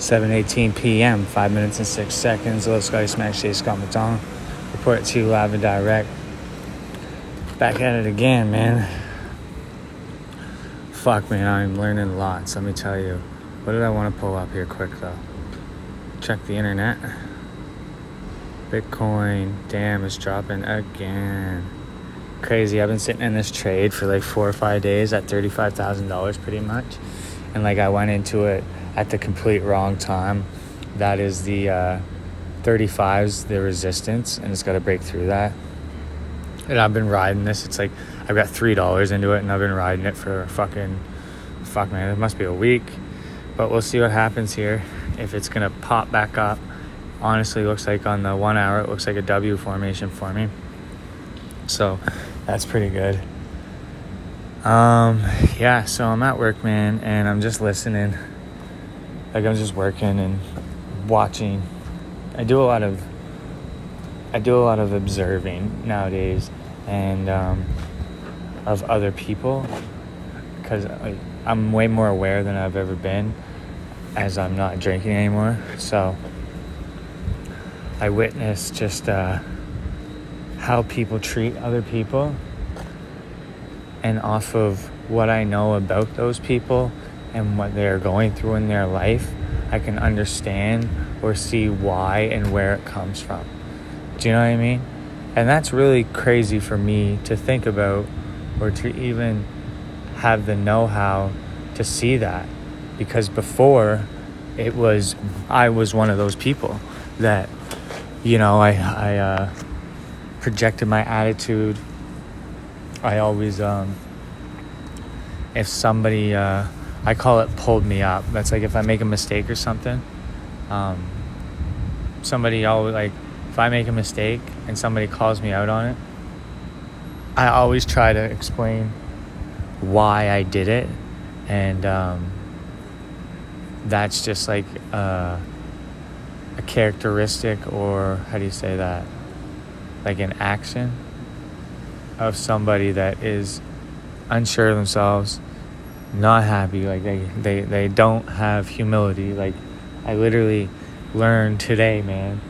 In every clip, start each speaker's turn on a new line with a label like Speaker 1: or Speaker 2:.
Speaker 1: 7:18 p.m. Five minutes and six seconds. Little Scotty Smash J. Scott McDonald. Report to you live and direct. Back at it again, man. Fuck, man, I'm learning lots. Let me tell you. What did I want to pull up here quick though? Check the internet. Bitcoin, damn, it's dropping again. Crazy. I've been sitting in this trade for like four or five days at $35,000 pretty much. And like I went into it at the complete wrong time. That is the uh, 35's the resistance, and it's got to break through that. And I've been riding this. It's like I've got three dollars into it, and I've been riding it for fucking fuck man. It must be a week, but we'll see what happens here. If it's gonna pop back up, honestly, looks like on the one hour, it looks like a W formation for me. So that's pretty good. Um, yeah. So I'm at work, man, and I'm just listening. Like I'm just working and watching. I do a lot of I do a lot of observing nowadays and um, of other people because I'm way more aware than I've ever been as I'm not drinking anymore. So I witness just uh, how people treat other people and off of what I know about those people and what they're going through in their life, I can understand or see why and where it comes from. Do you know what I mean? And that's really crazy for me to think about or to even have the know how to see that. Because before, it was, I was one of those people that, you know, I, I uh, projected my attitude. I always, um, if somebody, uh, I call it pulled me up. That's like if I make a mistake or something, um, somebody always like if I make a mistake and somebody calls me out on it, I always try to explain why I did it, and um, that's just like uh, a characteristic, or how do you say that? Like an action of somebody that is unsure of themselves, not happy, like they, they, they don't have humility. Like I literally learned today, man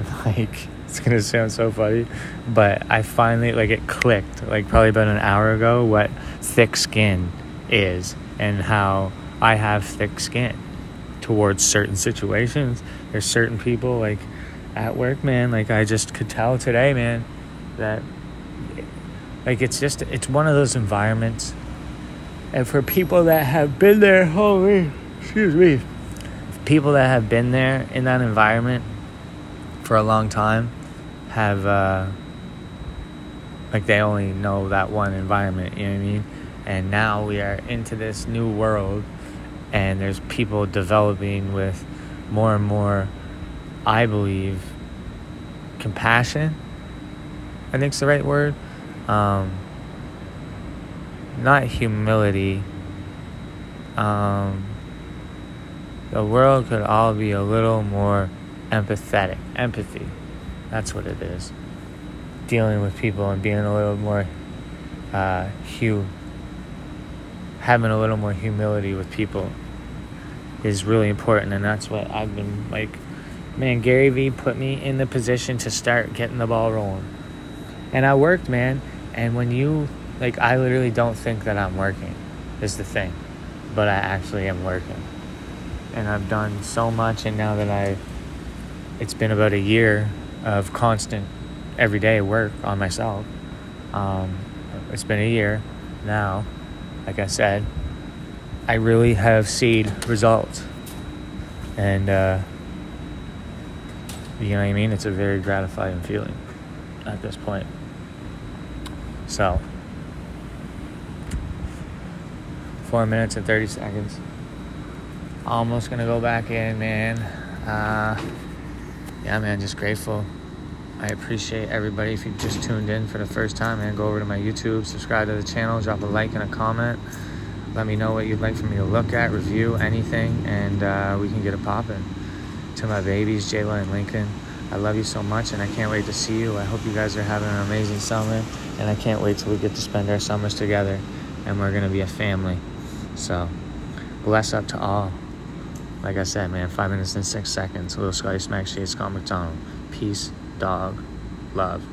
Speaker 1: like it's gonna sound so funny but i finally like it clicked like probably about an hour ago what thick skin is and how i have thick skin towards certain situations there's certain people like at work man like i just could tell today man that like it's just it's one of those environments and for people that have been there holy excuse me people that have been there in that environment for a long time have uh, like they only know that one environment you know what i mean? And now we are into this new world and there's people developing with more and more i believe compassion i think think's the right word um, not humility um, the world could all be a little more empathetic. Empathy. That's what it is. Dealing with people and being a little more uh, hu- having a little more humility with people is really important, and that's what I've been like. Man, Gary Vee put me in the position to start getting the ball rolling, and I worked, man. And when you like, I literally don't think that I'm working. Is the thing, but I actually am working, and I've done so much. And now that I it's been about a year of constant everyday work on myself. Um, it's been a year now. Like I said, I really have seen results. And, uh, you know what I mean? It's a very gratifying feeling at this point. So, four minutes and 30 seconds. Almost gonna go back in, man. Uh, yeah, man, just grateful. I appreciate everybody. If you just tuned in for the first time, man, go over to my YouTube, subscribe to the channel, drop a like and a comment. Let me know what you'd like for me to look at, review, anything, and uh, we can get it popping. To my babies, Jayla and Lincoln, I love you so much, and I can't wait to see you. I hope you guys are having an amazing summer, and I can't wait till we get to spend our summers together, and we're gonna be a family. So, bless up to all. Like I said, man, five minutes and six seconds. Little Scotty Smack Shade, Scott McDonald. Peace, dog, love.